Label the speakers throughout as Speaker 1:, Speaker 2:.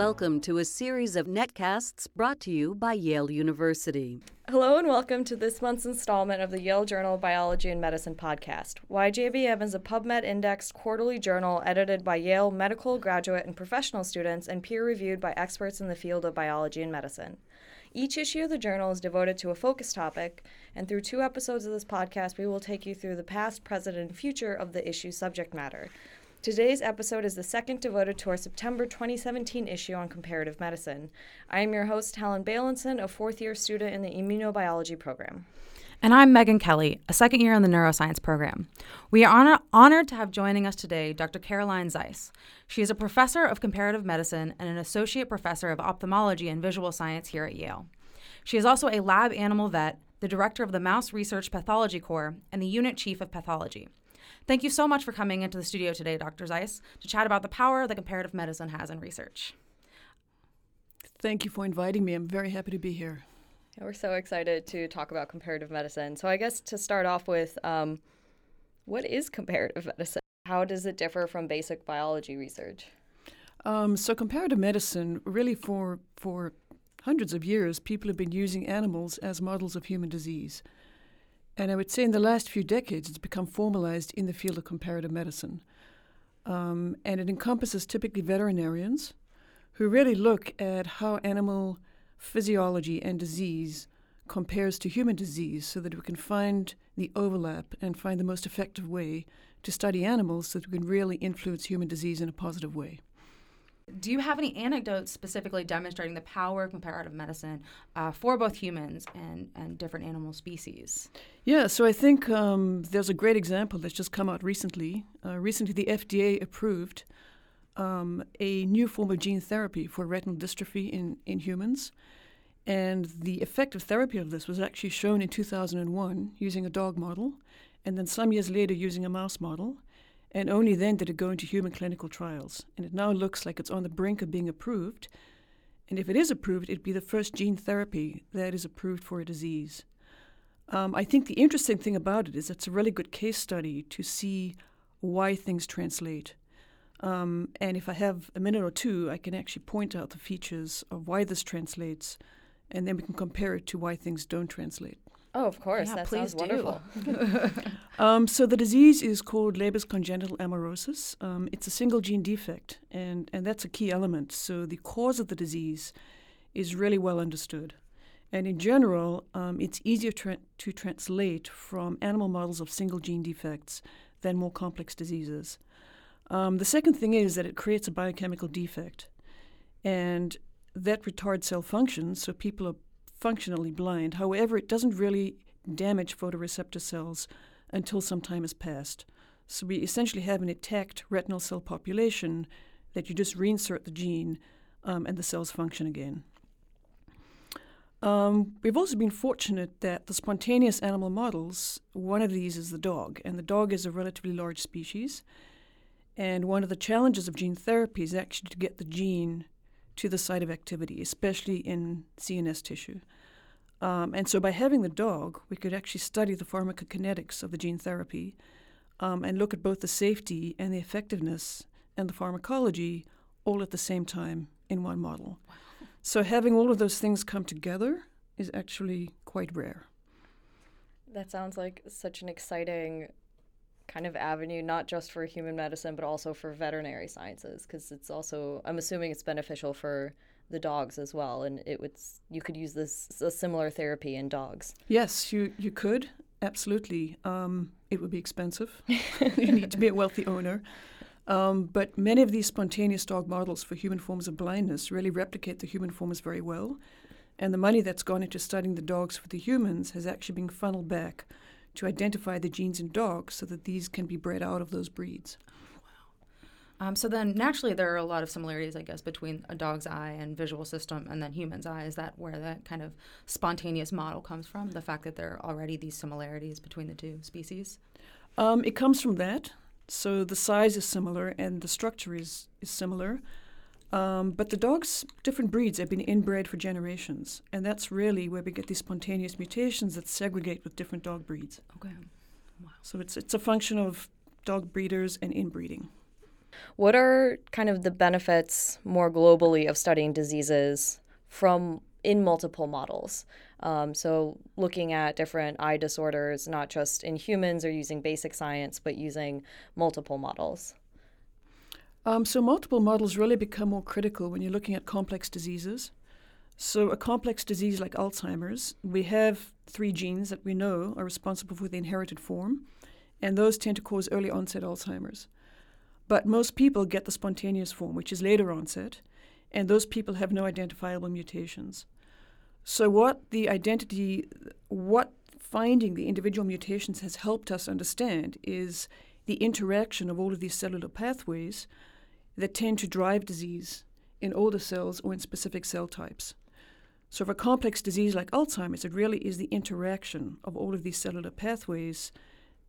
Speaker 1: Welcome to a series of netcasts brought to you by Yale University.
Speaker 2: Hello and welcome to this month's installment of the Yale Journal of Biology and Medicine podcast. YJBM is a PubMed indexed quarterly journal edited by Yale medical, graduate, and professional students and peer reviewed by experts in the field of biology and medicine. Each issue of the journal is devoted to a focus topic, and through two episodes of this podcast, we will take you through the past, present, and future of the issue's subject matter. Today's episode is the second devoted to our September 2017 issue on comparative medicine. I am your host, Helen Balinson, a fourth year student in the immunobiology program.
Speaker 3: And I'm Megan Kelly, a second year in the neuroscience program. We are honor- honored to have joining us today Dr. Caroline Zeiss. She is a professor of comparative medicine and an associate professor of ophthalmology and visual science here at Yale. She is also a lab animal vet, the director of the Mouse Research Pathology Core, and the unit chief of pathology. Thank you so much for coming into the studio today, Dr. Zeiss, to chat about the power that comparative medicine has in research.
Speaker 4: Thank you for inviting me. I'm very happy to be here.
Speaker 2: Yeah, we're so excited to talk about comparative medicine. So, I guess to start off with, um, what is comparative medicine? How does it differ from basic biology research?
Speaker 4: Um, so, comparative medicine, really, for for hundreds of years, people have been using animals as models of human disease. And I would say in the last few decades, it's become formalized in the field of comparative medicine. Um, and it encompasses typically veterinarians who really look at how animal physiology and disease compares to human disease so that we can find the overlap and find the most effective way to study animals so that we can really influence human disease in a positive way.
Speaker 3: Do you have any anecdotes specifically demonstrating the power of comparative medicine uh, for both humans and, and different animal species?
Speaker 4: Yeah, so I think um, there's a great example that's just come out recently. Uh, recently, the FDA approved um, a new form of gene therapy for retinal dystrophy in, in humans. And the effective therapy of this was actually shown in 2001 using a dog model, and then some years later using a mouse model and only then did it go into human clinical trials. And it now looks like it's on the brink of being approved. And if it is approved, it'd be the first gene therapy that is approved for a disease. Um, I think the interesting thing about it is it's a really good case study to see why things translate. Um, and if I have a minute or two, I can actually point out the features of why this translates, and then we can compare it to why things don't translate.
Speaker 2: Oh, of course. Yeah, that
Speaker 3: please
Speaker 2: sounds wonderful.
Speaker 4: um, so the disease is called Leber's congenital amaurosis. Um, it's a single gene defect, and, and that's a key element. So the cause of the disease is really well understood. And in general, um, it's easier tra- to translate from animal models of single gene defects than more complex diseases. Um, the second thing is that it creates a biochemical defect, and that retards cell function, so people are functionally blind. However, it doesn't really damage photoreceptor cells until some time has passed. So we essentially have an intact retinal cell population that you just reinsert the gene um, and the cells function again. Um, we've also been fortunate that the spontaneous animal models, one of these is the dog, and the dog is a relatively large species. And one of the challenges of gene therapy is actually to get the gene to the site of activity, especially in CNS tissue. Um, and so by having the dog, we could actually study the pharmacokinetics of the gene therapy um, and look at both the safety and the effectiveness and the pharmacology all at the same time in one model. Wow. So having all of those things come together is actually quite rare.
Speaker 2: That sounds like such an exciting kind of avenue, not just for human medicine, but also for veterinary sciences, because it's also, I'm assuming it's beneficial for the dogs as well, and it would you could use this a similar therapy in dogs.
Speaker 4: Yes, you you could absolutely. Um, it would be expensive. you need to be a wealthy owner. Um, but many of these spontaneous dog models for human forms of blindness really replicate the human forms very well. And the money that's gone into studying the dogs for the humans has actually been funneled back to identify the genes in dogs so that these can be bred out of those breeds.
Speaker 3: Um, so then, naturally, there are a lot of similarities, I guess, between a dog's eye and visual system, and then human's eye. Is that where that kind of spontaneous model comes from? The fact that there are already these similarities between the two species.
Speaker 4: Um, it comes from that. So the size is similar and the structure is is similar. Um, but the dogs, different breeds, have been inbred for generations, and that's really where we get these spontaneous mutations that segregate with different dog breeds.
Speaker 3: Okay. Wow.
Speaker 4: So it's it's a function of dog breeders and inbreeding.
Speaker 2: what are kind of the benefits more globally of studying diseases from in multiple models? Um, so, looking at different eye disorders, not just in humans or using basic science, but using multiple models.
Speaker 4: Um, so, multiple models really become more critical when you're looking at complex diseases. So, a complex disease like Alzheimer's, we have three genes that we know are responsible for the inherited form, and those tend to cause early onset Alzheimer's. But most people get the spontaneous form, which is later onset, and those people have no identifiable mutations. So, what the identity, what finding the individual mutations has helped us understand is the interaction of all of these cellular pathways that tend to drive disease in older cells or in specific cell types. So, for a complex disease like Alzheimer's, it really is the interaction of all of these cellular pathways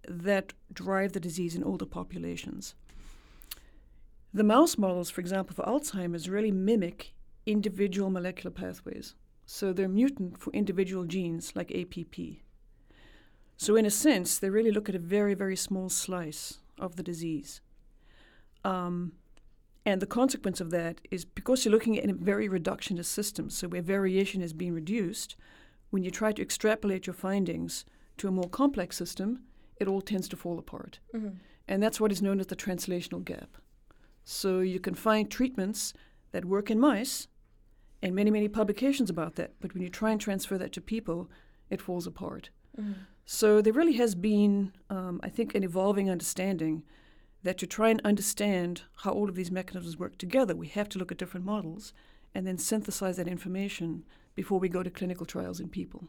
Speaker 4: that drive the disease in older populations. The mouse models, for example, for Alzheimer's, really mimic individual molecular pathways. So they're mutant for individual genes like APP. So, in a sense, they really look at a very, very small slice of the disease. Um, and the consequence of that is because you're looking at a very reductionist system, so where variation is being reduced, when you try to extrapolate your findings to a more complex system, it all tends to fall apart. Mm-hmm. And that's what is known as the translational gap. So you can find treatments that work in mice and many, many publications about that. But when you try and transfer that to people, it falls apart. Mm-hmm. So there really has been, um, I think, an evolving understanding that to try and understand how all of these mechanisms work together, we have to look at different models and then synthesize that information before we go to clinical trials in people.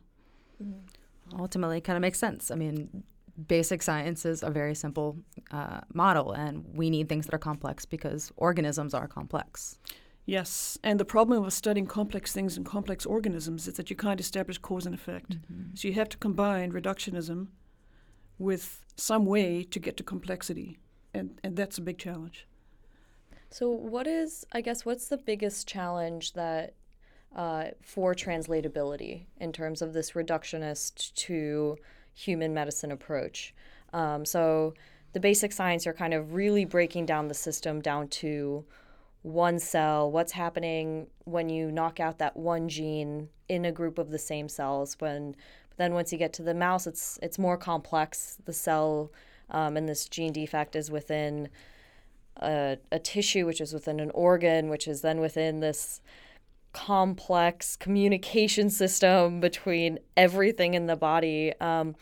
Speaker 3: Mm-hmm. Ultimately, kind of makes sense. I mean, basic science is a very simple uh, model, and we need things that are complex because organisms are complex.
Speaker 4: Yes, and the problem with studying complex things in complex organisms is that you can't establish cause and effect. Mm-hmm. So you have to combine reductionism with some way to get to complexity, and, and that's a big challenge.
Speaker 2: So, what is, I guess, what's the biggest challenge that uh, for translatability in terms of this reductionist to human medicine approach? Um, so, the basic science, you're kind of really breaking down the system down to one cell, what's happening when you knock out that one gene in a group of the same cells. When then once you get to the mouse, it's it's more complex. The cell um, and this gene defect is within a, a tissue, which is within an organ, which is then within this complex communication system between everything in the body. Um,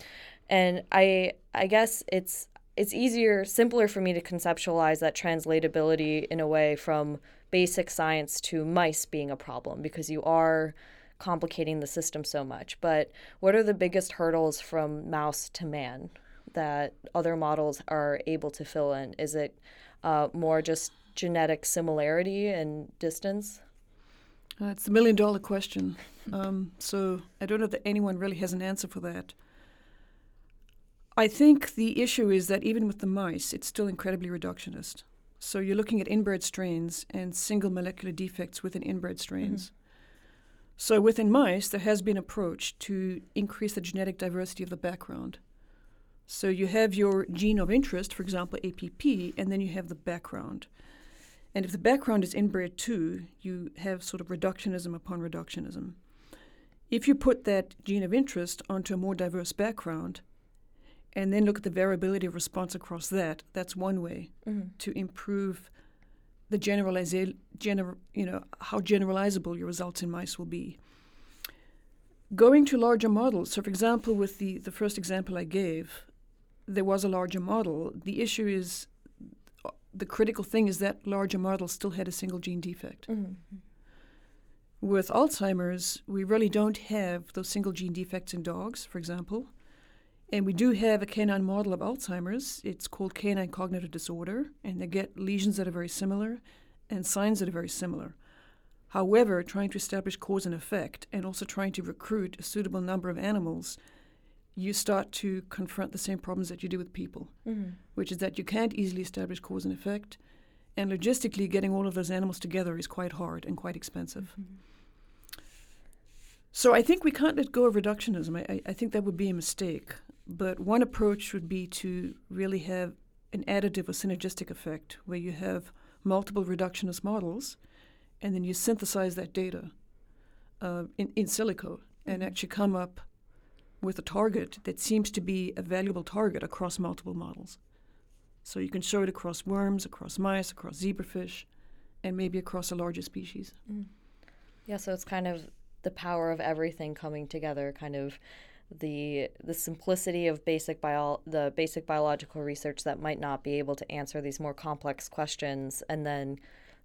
Speaker 2: and I I guess it's it's easier, simpler for me to conceptualize that translatability in a way from basic science to mice being a problem because you are complicating the system so much. But what are the biggest hurdles from mouse to man that other models are able to fill in? Is it uh, more just genetic similarity and distance?
Speaker 4: Uh, it's the million dollar question. Um, so I don't know that anyone really has an answer for that. I think the issue is that even with the mice, it's still incredibly reductionist. So you're looking at inbred strains and single molecular defects within inbred strains. Mm-hmm. So within mice, there has been approach to increase the genetic diversity of the background. So you have your gene of interest, for example, APP, and then you have the background. And if the background is inbred too, you have sort of reductionism upon reductionism. If you put that gene of interest onto a more diverse background, and then look at the variability of response across that. That's one way mm-hmm. to improve the generalization, gener- you know, how generalizable your results in mice will be. Going to larger models. So, for example, with the, the first example I gave, there was a larger model. The issue is the critical thing is that larger model still had a single gene defect. Mm-hmm. With Alzheimer's, we really don't have those single gene defects in dogs, for example. And we do have a canine model of Alzheimer's. It's called canine cognitive disorder, and they get lesions that are very similar and signs that are very similar. However, trying to establish cause and effect and also trying to recruit a suitable number of animals, you start to confront the same problems that you do with people, mm-hmm. which is that you can't easily establish cause and effect. And logistically, getting all of those animals together is quite hard and quite expensive. Mm-hmm. So I think we can't let go of reductionism. I, I think that would be a mistake. But one approach would be to really have an additive or synergistic effect where you have multiple reductionist models and then you synthesize that data uh, in, in silico and
Speaker 2: Mm-hmm.
Speaker 4: actually come up with a target that seems to be a valuable target across multiple models. So you can show it across worms, across mice, across zebrafish, and maybe across a larger species. Mm.
Speaker 2: Yeah, so it's kind of the power of everything coming together, kind of the the simplicity of basic bio the basic biological research that might not be able to answer these more complex questions and then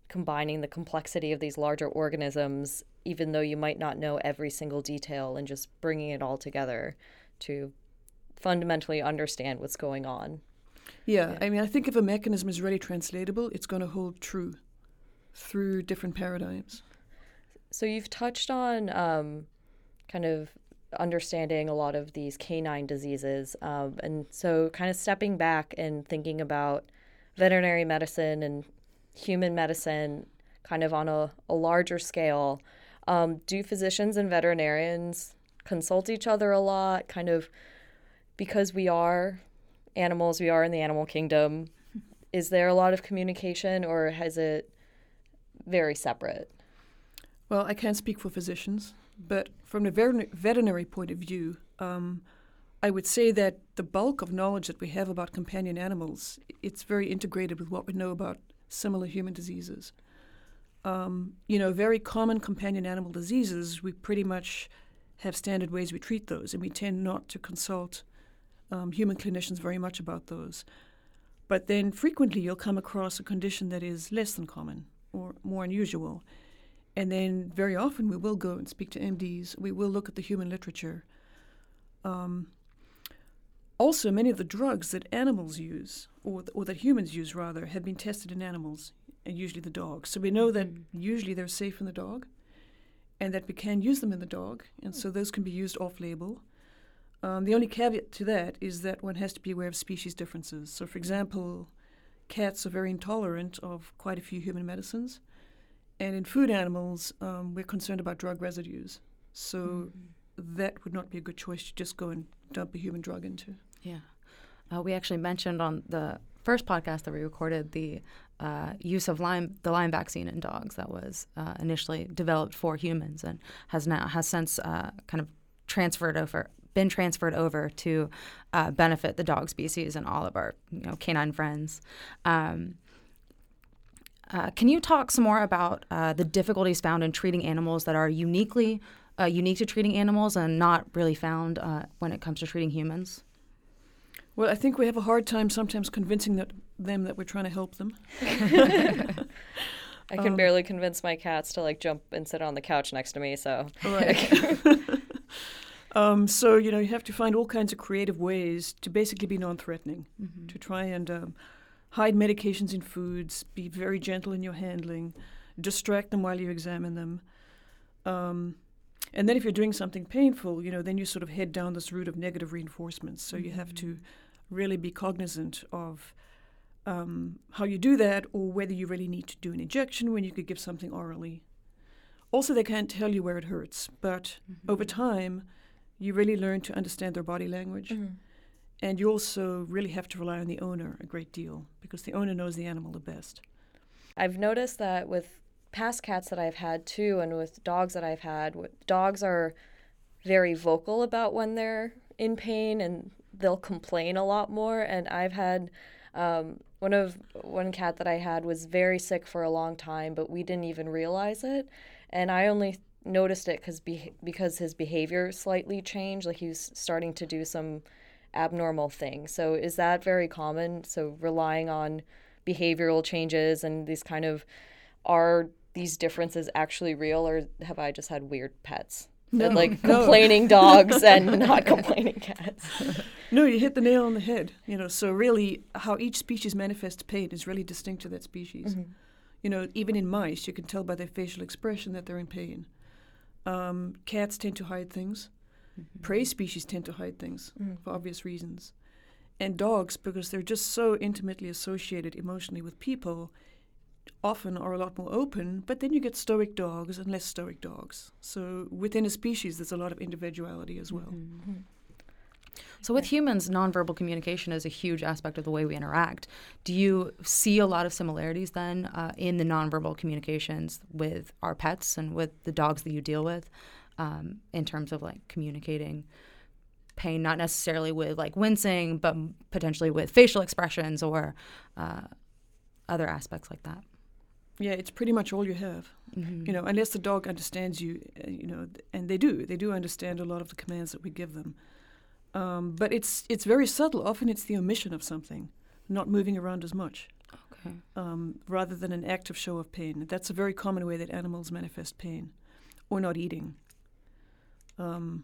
Speaker 2: combining the complexity of these larger organisms even though you might not know every single detail and just bringing it all together to fundamentally understand what's going on.
Speaker 4: Yeah,
Speaker 2: Yeah.
Speaker 4: I mean, I think if a mechanism is really translatable, it's going to hold true through different paradigms.
Speaker 2: So you've touched on um, kind of understanding a lot of these canine diseases, um, and so kind of stepping back and thinking about veterinary medicine and human medicine, kind of on a, a larger scale. Um, do physicians and veterinarians consult each other a lot? Kind of because we are animals, we are in the animal kingdom. Is there a lot of communication, or has it very separate?
Speaker 4: Well, I can't speak for physicians, but from the veterin- veterinary point of view, um, I would say that the bulk of knowledge that we have about companion animals, it's very integrated with what we know about similar human diseases. Um, you know, very common companion animal diseases, we pretty much have standard ways we treat those, and we tend not to consult um, human clinicians very much about those. But then frequently you'll come across a condition that is less than common or more unusual. And then very often we will go and speak to MDs. We will look at the human literature. Um, also, many of the drugs that animals use, or, th- or that humans use rather, have been tested in animals, and usually the dog. So we know that usually they're safe in the dog, and that we can use them in the dog, and so those can be used off label. Um, the only caveat to that is that one has to be aware of species differences. So, for example, cats are very intolerant of quite a few human medicines. And in food animals, um, we're concerned about drug residues. So that would not be a good choice to just go and dump a human drug into.
Speaker 3: Yeah. Uh, we actually mentioned on the first podcast that we recorded the uh, use of Lyme, the Lyme vaccine in dogs that was uh, initially developed for humans and has now has since uh, kind of transferred over, been transferred over to uh, benefit the dog species and all of our you know canine friends. Um, uh, can you talk some more about uh, the difficulties found in treating animals that are uniquely unique to treating animals and not really found when it comes to treating humans?
Speaker 4: Well, I think we have a hard time sometimes convincing that, them that we're trying to help them.
Speaker 2: I can
Speaker 4: Um,
Speaker 2: barely convince my cats to like jump and sit on the couch next to me. So
Speaker 4: Right. um, so, you know, you have to find all kinds of creative ways to basically be non threatening, to try and um, hide medications in foods, be very gentle in your handling, distract them while you examine them. Um, and then if you're doing something painful, you know, then you sort of head down this route of negative reinforcements. So you have to really be cognizant of um, how you do that or whether you really need to do an injection when you could give something orally. Also, they can't tell you where it hurts, but over time, you really learn to understand their body language. And you also really have to rely on the owner a great deal because the owner knows the animal the best.
Speaker 2: I've noticed that with past cats that I've had too, and with dogs that I've had, dogs are very vocal about when they're in pain and they'll complain a lot more. And I've had um, one of one cat that I had was very sick for a long time, but we didn't even realize it. And I only noticed it because be- because his behavior slightly changed, like he was starting to do some abnormal things. So is that very common? So relying on behavioral changes and these kind of are these differences actually real or have I just had weird pets?
Speaker 4: No,
Speaker 2: like
Speaker 4: no.
Speaker 2: complaining dogs and not complaining cats.
Speaker 4: No, you hit the nail on the head. You know, so really, how each species manifests pain is really distinct to that species. Mm-hmm. You know, even in mice, you can tell by their facial expression that they're in pain. Um, cats tend to hide things. Mm-hmm. Prey species tend to hide things mm-hmm. for obvious reasons. And dogs, because they're just so intimately associated emotionally with people, often are a lot more open, but then you get stoic dogs and less stoic dogs. So within a species, there's a lot of individuality as well.
Speaker 3: So, with humans, nonverbal communication is a huge aspect of the way we interact. Do you see a lot of similarities then uh, in the nonverbal communications with our pets and with the dogs that you deal with um, in terms of like communicating pain, not necessarily with like wincing, but potentially with facial expressions or uh, other aspects like that?
Speaker 4: Yeah, it's pretty much all you have.
Speaker 3: Mm-hmm.
Speaker 4: You know, unless the dog understands you, uh, you know, and they do. They do understand a lot of the commands that we give them. Um, but it's it's very subtle. Often it's the omission of something, not moving around as much,
Speaker 3: Okay.
Speaker 4: um, rather than an active show of pain. That's a very common way that animals manifest pain, or not eating. Um,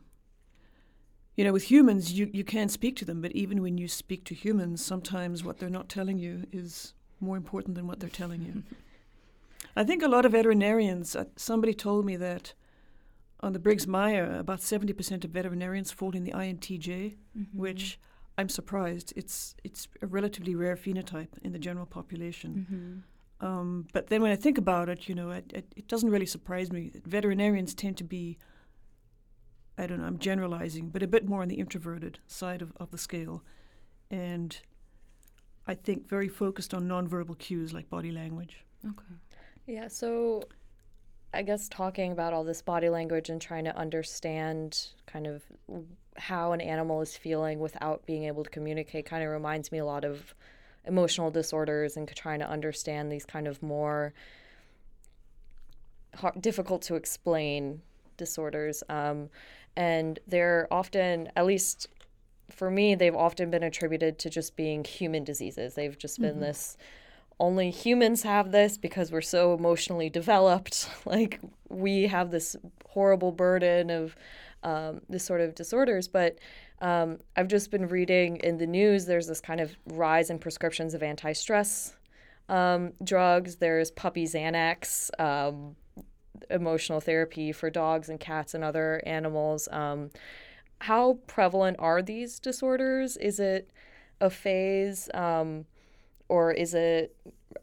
Speaker 4: you know, with humans, you, you can speak to them, but even when you speak to humans, sometimes what they're not telling you is more important than what they're telling you. I think a lot of veterinarians, uh, somebody told me that on the Briggs Meyer, about 70% of veterinarians fall in the INTJ,
Speaker 3: Mm-hmm.
Speaker 4: which I'm surprised. It's, it's a relatively rare phenotype in the general population.
Speaker 3: Mm-hmm.
Speaker 4: Um, but then when I think about it, you know, it, it, it doesn't really surprise me. that Veterinarians tend to be, I don't know, I'm generalizing, but a bit more on the introverted side of, of the scale. And I think very focused on nonverbal cues like body language.
Speaker 3: Okay.
Speaker 2: Yeah, so I guess talking about all this body language and trying to understand kind of how an animal is feeling without being able to communicate kind of reminds me a lot of emotional disorders and trying to understand these kind of more hard, difficult to explain disorders. Um, and they're often, at least for me, they've often been attributed to just being human diseases. They've just been this only humans have this because we're so emotionally developed. Like we have this horrible burden of um, this sort of disorders. But um, I've just been reading in the news. There's this kind of rise in prescriptions of anti-stress um, drugs. There's puppy Xanax, um, emotional therapy for dogs and cats and other animals. Um, how prevalent are these disorders? Is it a phase? Um, or is it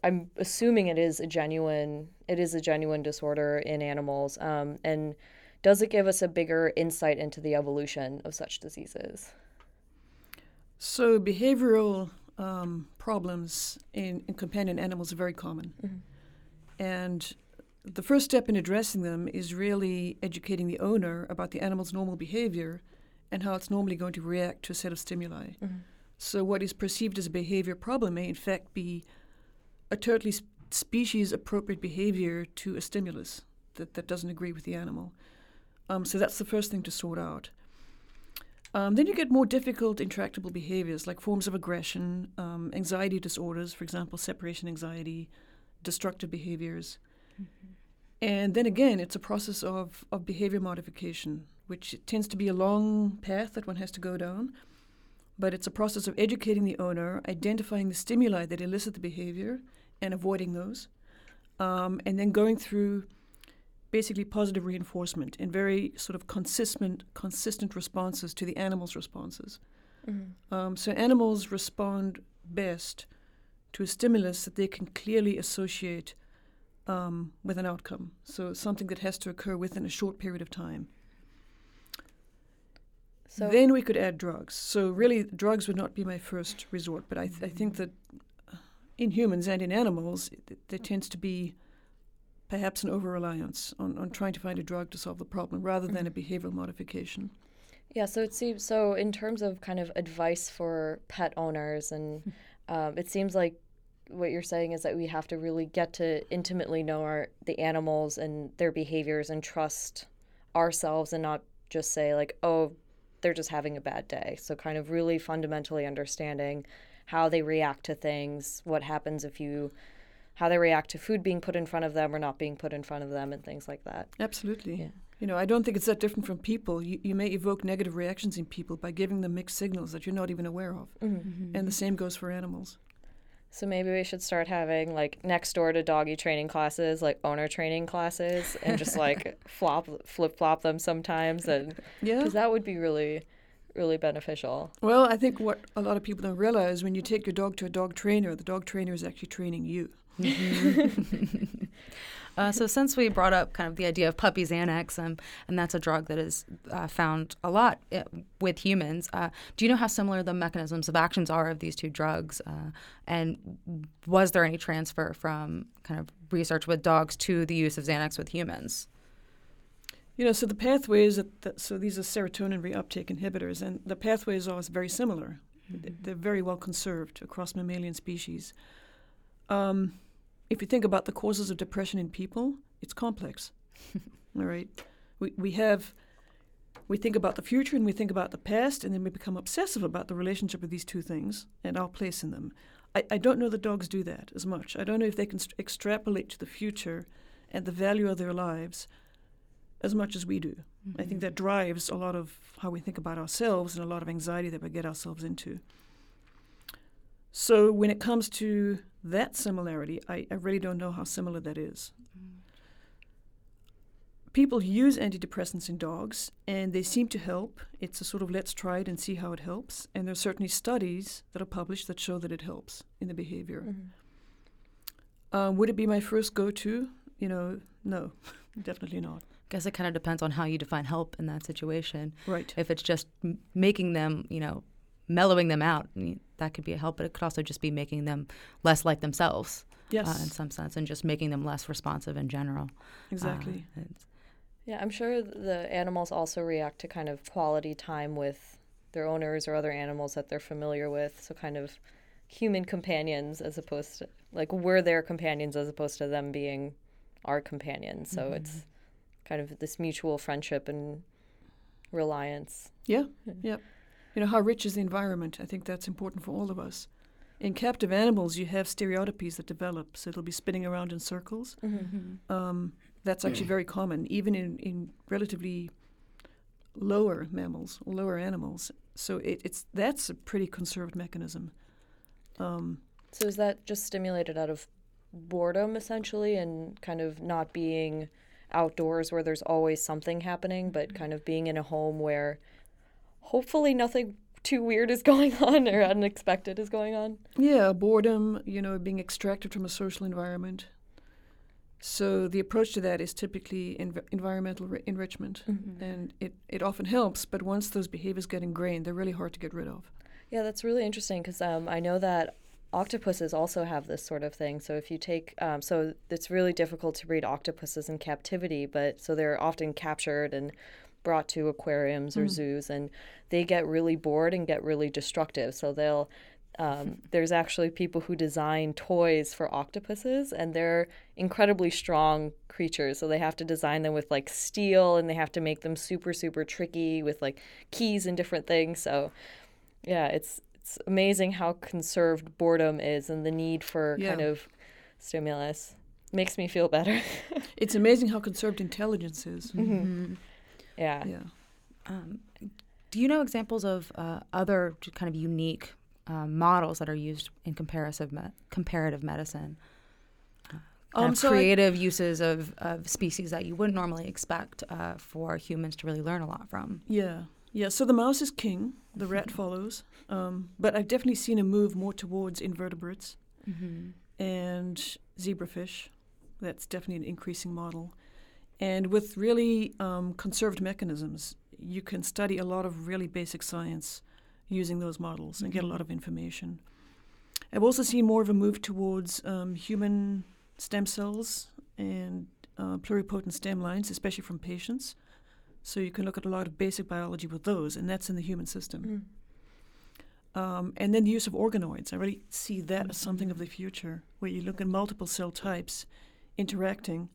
Speaker 2: i'm assuming it is a genuine it is a genuine disorder in animals um, and does it give us a bigger insight into the evolution of such diseases
Speaker 4: So behavioral um, problems in, in companion animals are very common. And the first step in addressing them is really educating the owner about the animal's normal behavior and how it's normally going to react to a set of stimuli. So, what is perceived as a behavior problem may, in fact, be a totally sp- species appropriate behavior to a stimulus that, that doesn't agree with the animal. Um, so, that's the first thing to sort out. Um, then you get more difficult intractable behaviors like forms of aggression, um, anxiety disorders, for example, separation anxiety, destructive behaviors. And then again, it's a process of, of behavior modification, which tends to be a long path that one has to go down. But it's a process of educating the owner, identifying the stimuli that elicit the behavior and avoiding those, um, and then going through basically positive reinforcement and very sort of consistent consistent responses to the animal's responses. Um, so animals respond best to a stimulus that they can clearly associate um, with an outcome. So something that has to occur within a short period of time.
Speaker 2: So
Speaker 4: then we could add drugs. So really, drugs would not be my first resort. But I, th- I think that uh, in humans and in animals, th- there tends to be perhaps an over reliance on, on trying to find a drug to solve the problem rather than a behavioral modification.
Speaker 2: yeah so it seems so in terms of kind of advice for pet owners and um, it seems like what you're saying is that we have to really get to intimately know our the animals and their behaviors and trust ourselves and not just say like oh they're just having a bad day so kind of really fundamentally understanding how they react to things what happens if you how they react to food being put in front of them or not being put in front of them and things like that
Speaker 4: Absolutely.
Speaker 2: Yeah.
Speaker 4: You know, I don't think it's that different from people. You, you may evoke negative reactions in people by giving them mixed signals that you're not even aware of. Mm-hmm. And the same goes for animals.
Speaker 2: So maybe we should start having like next door to doggy training classes, like owner training classes, and just like flop, flip flop them sometimes, and
Speaker 4: Yeah.
Speaker 2: because that would be really, really beneficial.
Speaker 4: Well, I think what a lot of people don't realize when you take your dog to a dog trainer, the dog trainer is actually training you.
Speaker 3: uh, so, since we brought up kind of the idea of puppy Xanax, um, and that's a drug that is uh, found a lot uh, with humans, uh, do you know how similar the mechanisms of actions are of these two drugs? Uh, and was there any transfer from kind of research with dogs to the use of Xanax with humans?
Speaker 4: You know, so the pathways, that, so these are serotonin reuptake inhibitors, and the pathways are very similar. Mm-hmm. They're very well conserved across mammalian species. Um, if you think about the causes of depression in people, it's complex. All right, we we have we think about the future and we think about the past, and then we become obsessive about the relationship of these two things and our place in them. I, I don't know that dogs do that as much. I don't know if they can st- extrapolate to the future and the value of their lives as much as we do. Mm-hmm. I think mm-hmm. that drives a lot of how we think about ourselves and a lot of anxiety that we get ourselves into. So when it comes to that similarity, I, I really don't know how similar that is. Mm. People use antidepressants in dogs, and they seem to help. It's a sort of let's try it and see how it helps. And there are certainly studies that are published that show that it helps in the behavior. Mm-hmm. Um, would it be my first go to? You know, no, definitely not.
Speaker 3: I guess it kind of depends on how you define help in that situation.
Speaker 4: Right.
Speaker 3: If it's just m- making them, you know, mellowing them out. that could be a help, but it could also just be making them less like themselves.
Speaker 4: Yes.
Speaker 3: Uh, in some sense, and just making them less responsive in general.
Speaker 4: Exactly.
Speaker 2: Uh, yeah, I'm sure the animals also react to kind of quality time with their owners or other animals that they're familiar with. So, kind of human companions as opposed to like we're their companions as opposed to them being our companions. So, mm-hmm. it's kind of this mutual friendship and reliance.
Speaker 4: Yeah. Yeah you know, how rich is the environment? I think that's important for all of us. In captive animals, you have stereotypies that develop, so it'll be spinning around in circles. Mm-hmm. mm-hmm. Um, that's actually very common, even in, in relatively lower mammals, lower animals. So it, it's that's a pretty conserved mechanism.
Speaker 2: Um, so is that just stimulated out of boredom, essentially, and kind of not being outdoors where there's always something happening, but kind of being in a home where hopefully nothing too weird is going on or unexpected is going on.
Speaker 4: Yeah, boredom, you know, being extracted from a social environment. So the approach to that is typically env- environmental re- enrichment, mm-hmm. and it, it often helps. But once those behaviors get ingrained, they're really hard to get rid of.
Speaker 2: Yeah, that's really interesting because um, I know that octopuses also have this sort of thing. So if you take, um, so it's really difficult to breed octopuses in captivity, but so they're often captured and brought to aquariums or mm. zoos and they get really bored and get really destructive. So they'll um, there's actually people who design toys for octopuses, and they're incredibly strong creatures. So they have to design them with like steel, and they have to make them super, super tricky with like keys and different things. So, yeah, it's it's amazing how conserved boredom is, and the need for yeah. kind of stimulus makes me feel better.
Speaker 4: it's amazing how conserved intelligence is. Mm-hmm. Mm-hmm.
Speaker 2: Yeah.
Speaker 4: Yeah.
Speaker 3: Um, do you know examples of uh, other kind of unique um, models that are used in comparative me- comparative medicine? Uh, um, so creative I, uses of, of species that you wouldn't normally expect uh, for humans to really learn a lot from.
Speaker 4: Yeah, yeah. So the mouse is king, the rat follows, um, but I've definitely seen a move more towards invertebrates mm-hmm. and zebrafish. That's definitely an increasing model. And with really um, conserved mechanisms, you can study a lot of really basic science using those models mm-hmm. and get a mm-hmm. lot of information. I've also seen more of a move towards um, human stem cells and uh, pluripotent stem lines, especially from patients. So you can look at a lot of basic biology with those, and that's in the human system. Mm. Um, and then the use of organoids. I really see that mm-hmm. as something of the future, where you look at multiple cell types interacting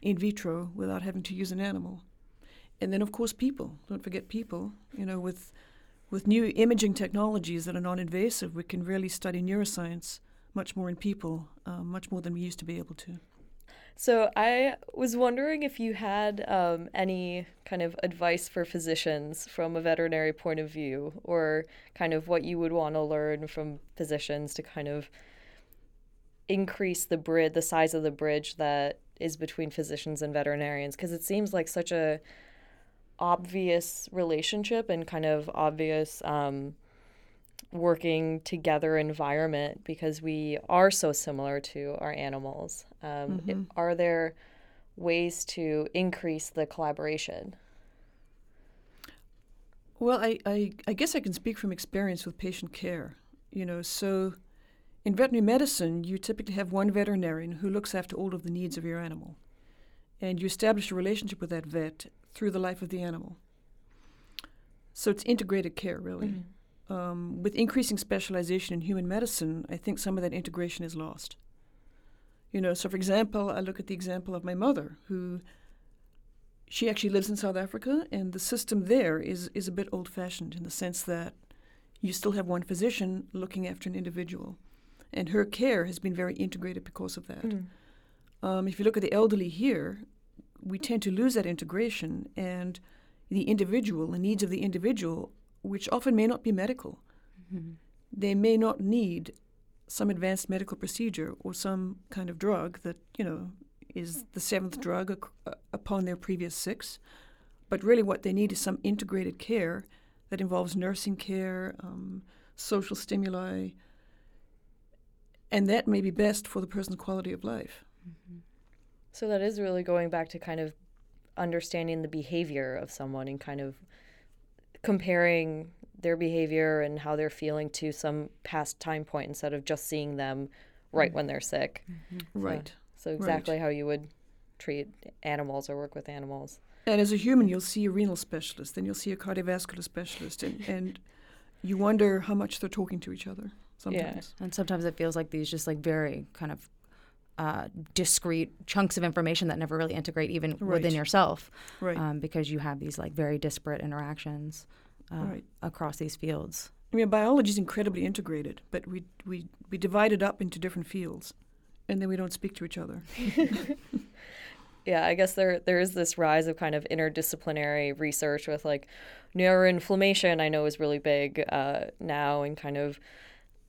Speaker 4: in vitro without having to use an animal. And then, of course, people. Don't forget people. You know, with with new imaging technologies that are non-invasive, we can really study neuroscience much more in people, uh, much more than we used to be able to.
Speaker 2: So I was wondering if you had um, any kind of advice for physicians from a veterinary point of view, or kind of what you would want to learn from physicians to kind of increase the bridge, the size of the bridge that is between physicians and veterinarians because it seems like such a obvious relationship and kind of obvious um, working together environment because we are so similar to our animals. Um, it- are there ways to increase the collaboration?
Speaker 4: Well, I, I, I guess I can speak from experience with patient care. You know, so in veterinary medicine, you typically have one veterinarian who looks after all of the needs of your animal. And you establish a relationship with that vet through the life of the animal. So it's integrated care, really. Um, with increasing specialization in human medicine, I think some of that integration is lost. You know, so for example, I look at the example of my mother, who she actually lives in South Africa, and the system there is, is a bit old fashioned in the sense that you still have one physician looking after an individual. And her care has been very integrated because of that. Um, if you look at the elderly here, we tend to lose that integration, and the individual, the needs of the individual, which often may not be medical, they may not need some advanced medical procedure or some kind of drug that, you know, is the seventh drug ac- uh, upon their previous six. But really, what they need is some integrated care that involves nursing care, um, social stimuli, and that may be best for the person's quality of life. Mm-hmm.
Speaker 2: So that is really going back to kind of understanding the behavior of someone and kind of comparing their behavior and how they're feeling to some past time point instead of just seeing them right when they're sick. Mm-hmm.
Speaker 4: Right.
Speaker 2: So exactly how you would treat animals or work with animals.
Speaker 4: And as a human, you'll see a renal specialist, then you'll see a cardiovascular specialist, and, and you wonder how much they're talking to each other sometimes.
Speaker 3: And sometimes it feels like these just like very kind of uh, discrete chunks of information that never really integrate even
Speaker 4: Right.
Speaker 3: within yourself
Speaker 4: Right.
Speaker 3: um, because you have these like very disparate interactions uh,
Speaker 4: Right.
Speaker 3: across these fields.
Speaker 4: I mean, biology is incredibly integrated, but we, we, we divide it up into different fields, and then we don't speak to each other.
Speaker 2: Yeah, I guess there there is this rise of kind of interdisciplinary research with like neuroinflammation. I know is really big uh, now, and kind of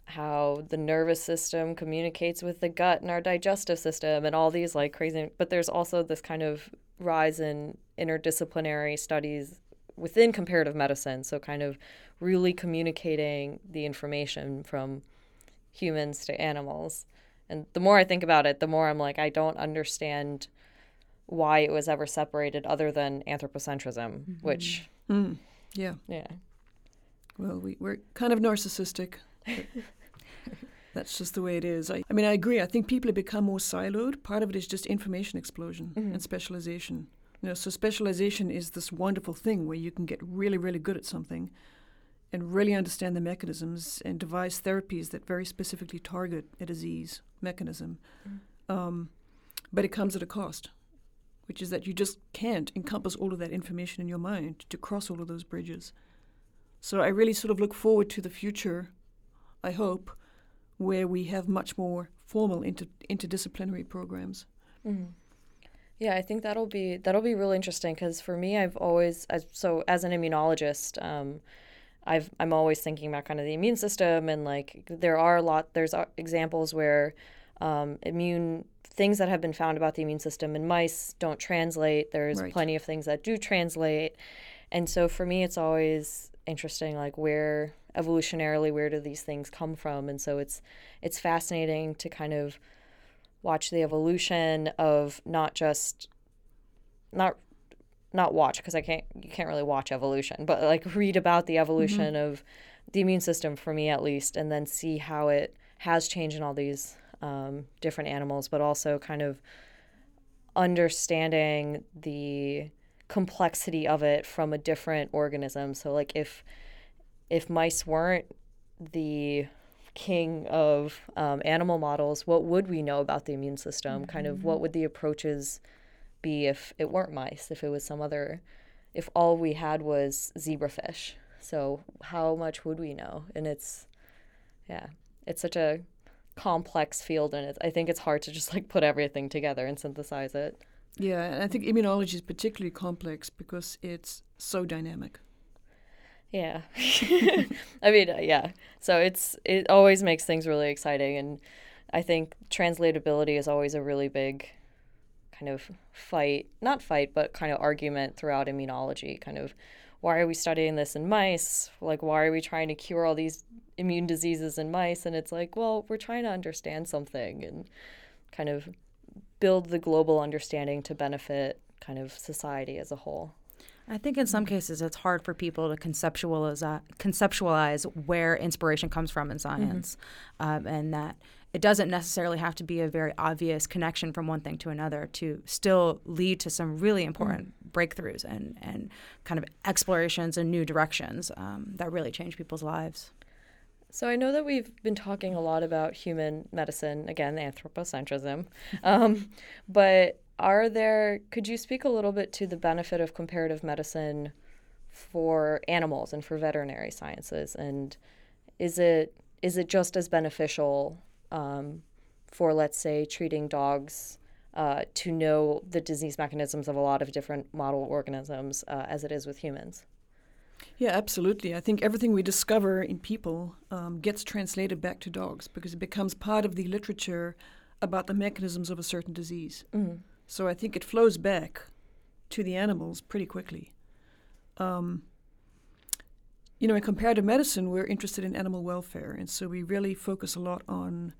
Speaker 2: how the nervous system communicates with the gut and our digestive system, and all these like crazy. But there's also this kind of rise in interdisciplinary studies within comparative medicine. So kind of really communicating the information from humans to animals. And the more I think about it, the more I'm like, I don't understand why it was ever separated other than anthropocentrism, which,
Speaker 4: Mm, yeah.
Speaker 2: yeah.
Speaker 4: Well, we, we're kind of narcissistic. That's just the way it is. I, I mean, I agree. I think people have become more siloed. Part of it is just information explosion and specialization. You know, so specialization is this wonderful thing where you can get really, really good at something and really understand the mechanisms and devise therapies that very specifically target a disease mechanism. Um, but it comes at a cost, which is that you just can't encompass all of that information in your mind to cross all of those bridges. So I really sort of look forward to the future, I hope, where we have much more formal inter- interdisciplinary programs.
Speaker 2: Yeah, I think that'll be that'll be really interesting because for me, I've always as, so as an immunologist, um, I've I'm always thinking about kind of the immune system and like there are a lot there's uh, examples where um, immune things that have been found about the immune system in mice don't translate. There's
Speaker 4: Right.
Speaker 2: plenty of things that do translate, and so for me, it's always interesting like where evolutionarily where do these things come from, and so it's it's fascinating to kind of watch the evolution of not just not not watch because I can't you can't really watch evolution, but like read about the evolution of the immune system for me at least, and then see how it has changed in all these um, different animals, but also kind of understanding the complexity of it from a different organism. So like if if mice weren't the king of um, animal models, what would we know about the immune system? Kind of what would the approaches be if it weren't mice, if it was some other, if all we had was zebrafish? So how much would we know? And it's, yeah, it's such a complex field, and it's, I think it's hard to just like put everything together and synthesize it.
Speaker 4: Yeah, and I think immunology is particularly complex because it's so dynamic.
Speaker 2: Yeah. I mean, uh, yeah. So it's it always makes things really exciting and I think translatability is always a really big kind of fight, not fight, but kind of argument throughout immunology. Kind of, why are we studying this in mice? Like, why are we trying to cure all these immune diseases in mice? And it's like, well, we're trying to understand something and kind of build the global understanding to benefit kind of society as a whole.
Speaker 3: I think in some cases it's hard for people to conceptualize uh, conceptualize where inspiration comes from in science, um, and that it doesn't necessarily have to be a very obvious connection from one thing to another to still lead to some really important breakthroughs and and kind of explorations and new directions um, that really change people's lives.
Speaker 2: So I know that we've been talking a lot about human medicine, again, anthropocentrism, um, but are there, could you speak a little bit to the benefit of comparative medicine for animals and for veterinary sciences? And is it, is it just as beneficial um, for, let's say, treating dogs uh, to know the disease mechanisms of a lot of different model organisms uh, as it is with humans?
Speaker 4: Yeah, absolutely. I think everything we discover in people um, gets translated back to dogs because it becomes part of the literature about the mechanisms of a certain disease.
Speaker 2: Mm-hmm.
Speaker 4: So I think it flows back to the animals pretty quickly. Um, you know, in comparative medicine, we're interested in animal welfare, and so we really focus a lot on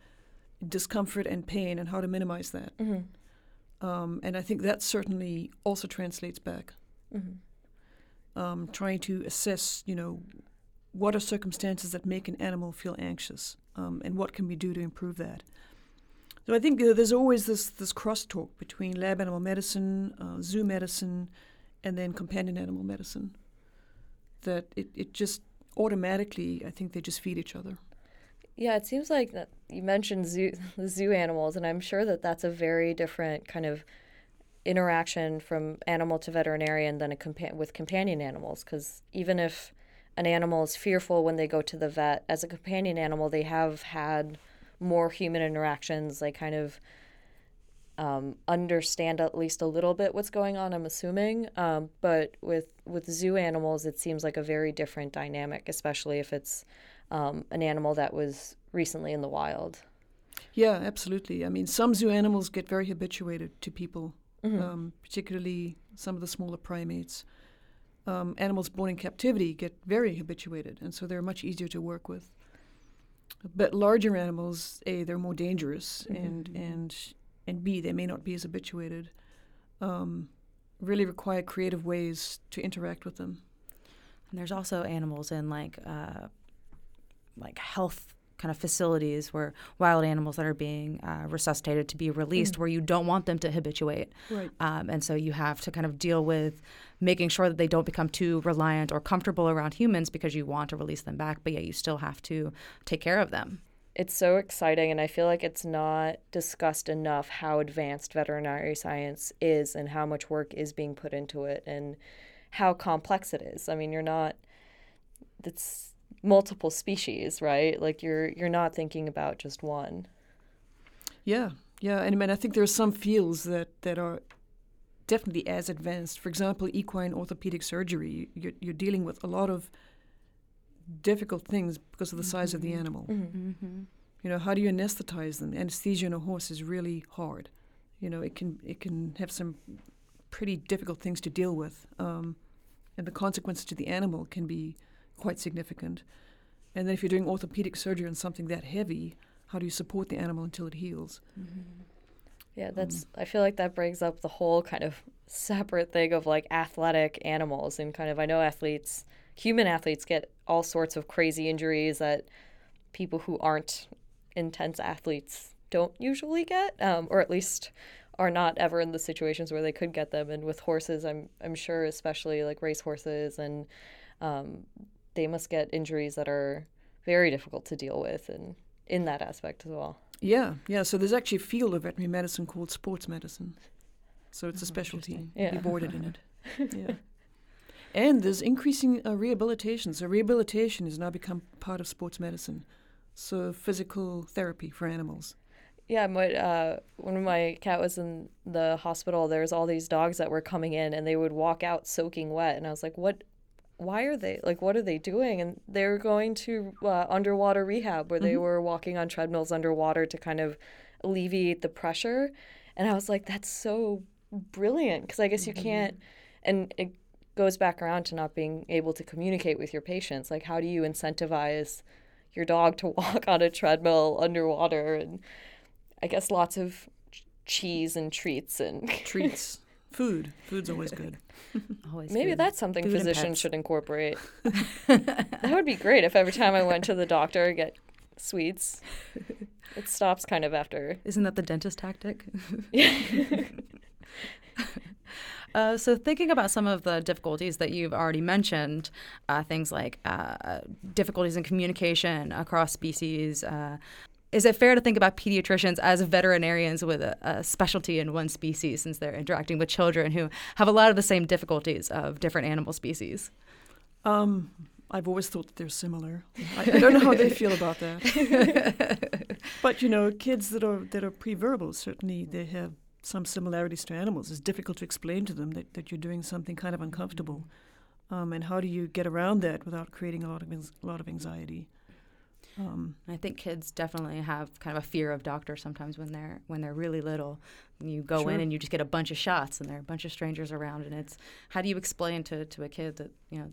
Speaker 4: discomfort and pain and how to minimize that.
Speaker 2: Mm-hmm.
Speaker 4: Um, and I think that certainly also translates back.
Speaker 2: Mm-hmm.
Speaker 4: Um, trying to assess, you know, what are circumstances that make an animal feel anxious, um, and what can we do to improve that. So I think uh, there's always this this crosstalk between lab animal medicine, uh, zoo medicine, and then companion animal medicine. That it, it just automatically, I think they just feed each other.
Speaker 2: Yeah, it seems like that you mentioned zoo the zoo animals, and I'm sure that that's a very different kind of interaction from animal to veterinarian than a compa- with companion animals. Because even if an animal is fearful when they go to the vet, as a companion animal, they have had more human interactions. They kind of um, understand at least a little bit what's going on. I'm assuming, um, but with with zoo animals, it seems like a very different dynamic, especially if it's um, an animal that was recently in the wild.
Speaker 4: Yeah, absolutely. I mean, some zoo animals get very habituated to people,
Speaker 2: Mhm.
Speaker 4: um, particularly some of the smaller primates. Um, animals born in captivity get very habituated, and so they're much easier to work with. But larger animals, a they're more dangerous, and and and b they may not be as habituated. Um, really require creative ways to interact with them.
Speaker 3: And there's also animals in like uh, like health kind of facilities where wild animals that are being uh, resuscitated to be released where you don't want them to habituate.
Speaker 4: Right.
Speaker 3: Um, and so you have to kind of deal with making sure that they don't become too reliant or comfortable around humans because you want to release them back, but yet you still have to take care of them.
Speaker 2: it's so exciting and i feel like it's not discussed enough how advanced veterinary science is and how much work is being put into it and how complex it is i mean you're not it's multiple species right like you're you're not thinking about just one
Speaker 4: Yeah, yeah, and I mean, I think there are some fields that that are definitely as advanced. For example, equine orthopedic surgery. You're, you're dealing with a lot of difficult things because of the size of the animal.
Speaker 3: Mm-hmm.
Speaker 4: You know, how do you anesthetize them? Anesthesia in a horse is really hard. You know, it can it can have some pretty difficult things to deal with, um, and the consequences to the animal can be quite significant. And then if you're doing orthopedic surgery on something that heavy, how do you support the animal until it heals?
Speaker 2: yeah that's i feel like that brings up the whole kind of separate thing of like athletic animals and kind of i know athletes human athletes get all sorts of crazy injuries that people who aren't intense athletes don't usually get, um, or at least are not ever in the situations where they could get them. And with horses, I'm I'm sure, especially like race horses, and um, they must get injuries that are very difficult to deal with, and in that aspect as well.
Speaker 4: Yeah, yeah. So there's actually a field of veterinary medicine called sports medicine. So it's a
Speaker 3: Oh,
Speaker 4: specialty.
Speaker 2: Yeah.
Speaker 4: Be boarded in it. yeah. And there's increasing uh, rehabilitation. So rehabilitation has now become part of sports medicine. So physical therapy for animals.
Speaker 2: Yeah, my uh, when my cat was in the hospital, there was all these dogs that were coming in, and they would walk out soaking wet, and I was like, "What? Why are they like? What are they doing?" And they were going to uh, underwater rehab, where they were walking on treadmills underwater to kind of alleviate the pressure. And I was like, that's so brilliant because I guess you can't, and it goes back around to not being able to communicate with your patients. Like, how do you incentivize your dog to walk on a treadmill underwater? And I guess lots of ch- cheese and treats and
Speaker 4: Treats, food. Food's always good.
Speaker 3: Always
Speaker 2: Maybe
Speaker 3: food.
Speaker 2: that's something
Speaker 3: Food
Speaker 2: physicians should incorporate. that would be great if every time I went to the doctor I get sweets. It stops kind of after.
Speaker 3: Isn't that the dentist tactic? Uh, so, thinking about some of the difficulties that you've already mentioned, uh, things like uh, difficulties in communication across species, uh, is it fair to think about pediatricians as veterinarians with a, a specialty in one species since they're interacting with children who have a lot of the same difficulties of different animal species?
Speaker 4: Um, I've always thought that they're similar. I, I don't know how they feel about that. but you know, kids that are that are pre-verbal certainly they have some similarities to animals. It's difficult to explain to them that, that you're doing something kind of uncomfortable, um, and how do you get around that without creating a lot of a lot of anxiety? Um,
Speaker 3: I think kids definitely have kind of a fear of doctors sometimes when they're when they're really little. You go
Speaker 4: Sure.
Speaker 3: in and you just get a bunch of shots and there are a bunch of strangers around and it's how do you explain to, to a kid that, you know,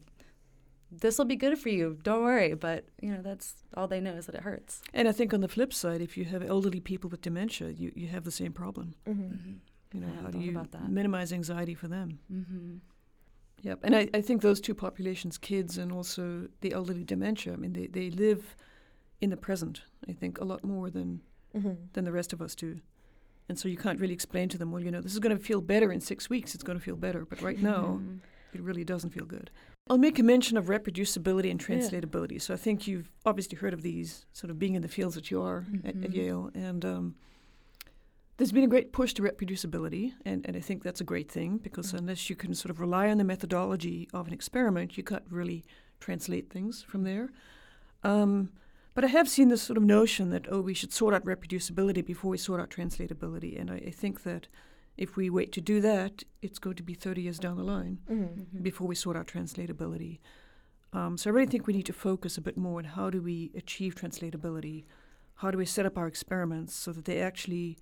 Speaker 3: this will be good for you, don't worry, but you know, that's all they know is that it hurts.
Speaker 4: and I think on the flip side, if you have elderly people with dementia, you, you have the same problem.
Speaker 2: Mm-hmm.
Speaker 4: You know,
Speaker 3: I
Speaker 4: how do you
Speaker 3: about that.
Speaker 4: minimize anxiety for them?
Speaker 3: Mm-hmm.
Speaker 4: Yep, and I, I think those two populations, kids and also the elderly dementia, I mean, they, they live in the present, I think, a lot more than,
Speaker 2: Mm-hmm.
Speaker 4: than the rest of us do. And so you can't really explain to them, well, you know, this is going to feel better in six weeks, it's going to feel better. But right now,
Speaker 3: Mm-hmm.
Speaker 4: it really doesn't feel good. I'll make a mention of reproducibility and translatability. So I think you've obviously heard of these, sort of being in the fields that you are at, at
Speaker 3: Mhm.
Speaker 4: Yale. And um, there's been a great push to reproducibility, and, and I think that's a great thing because
Speaker 3: Mhm.
Speaker 4: unless you can sort of rely on the methodology of an experiment, you can't really translate things from there. Um, but I have seen this sort of notion that, oh, we should sort out reproducibility before we sort out translatability. And I, I think that if we wait to do that, it's going to be 30 years down the line
Speaker 2: Mm-hmm.
Speaker 4: before we sort out translatability. Um, so I really think we need to focus a bit more on how do we achieve translatability, how do we set up our experiments so that they actually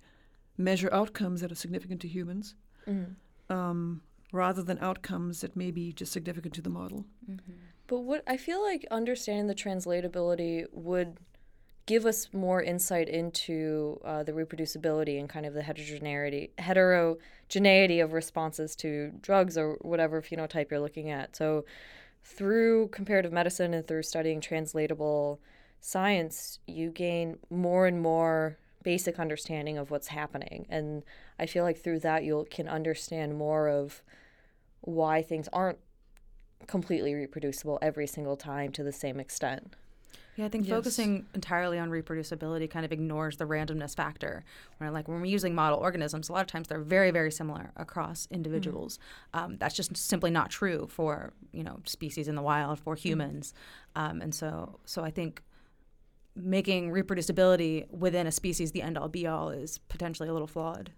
Speaker 4: measure outcomes that are significant to humans,
Speaker 2: Mm-hmm.
Speaker 4: um, rather than outcomes that may be just significant to the model.
Speaker 3: Mm-hmm.
Speaker 2: But what I feel like understanding the translatability would give us more insight into uh, the reproducibility and kind of the heterogeneity heterogeneity of responses to drugs or whatever phenotype you're looking at. So through comparative medicine and through studying translatable science, you gain more and more basic understanding of what's happening. And I feel like through that you can understand more of why things aren't completely reproducible every single time to the same extent.
Speaker 3: Yeah, I think
Speaker 4: Yes.
Speaker 3: focusing entirely on reproducibility kind of ignores the randomness factor. When like when we're using model organisms, a lot of times they're very, very similar across individuals. Um, that's just simply not true for you know species in the wild for humans, um, and so so I think making reproducibility within a species the end all be all is potentially a little flawed.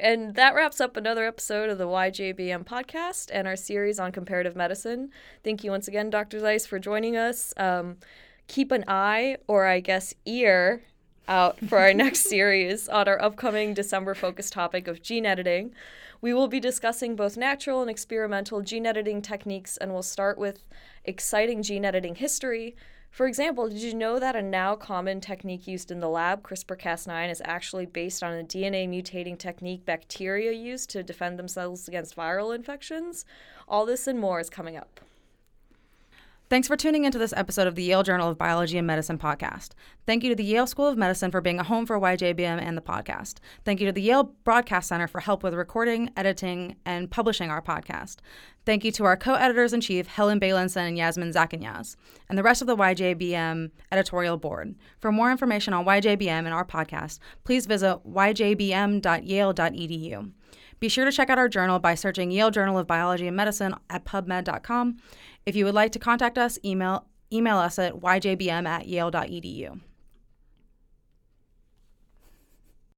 Speaker 2: And that wraps up another episode of the YJBM podcast and our series on comparative medicine. Thank you once again, Dr. Zeiss, for joining us. Um, keep an eye, or I guess ear, out for our next series on our upcoming December focused topic of gene editing. We will be discussing both natural and experimental gene editing techniques, and we'll start with exciting gene editing history. For example, did you know that a now common technique used in the lab, CRISPR Cas9, is actually based on a DNA mutating technique bacteria use to defend themselves against viral infections? All this and more is coming up.
Speaker 3: Thanks for tuning into this episode of the Yale Journal of Biology and Medicine podcast. Thank you to the Yale School of Medicine for being a home for YJBM and the podcast. Thank you to the Yale Broadcast Center for help with recording, editing, and publishing our podcast. Thank you to our co editors in chief, Helen Balinson and Yasmin Zakanyaz, and the rest of the YJBM editorial board. For more information on YJBM and our podcast, please visit yjbm.yale.edu. Be sure to check out our journal by searching Yale Journal of Biology and Medicine at pubmed.com. If you would like to contact us, email email us at yjbm at yale.edu.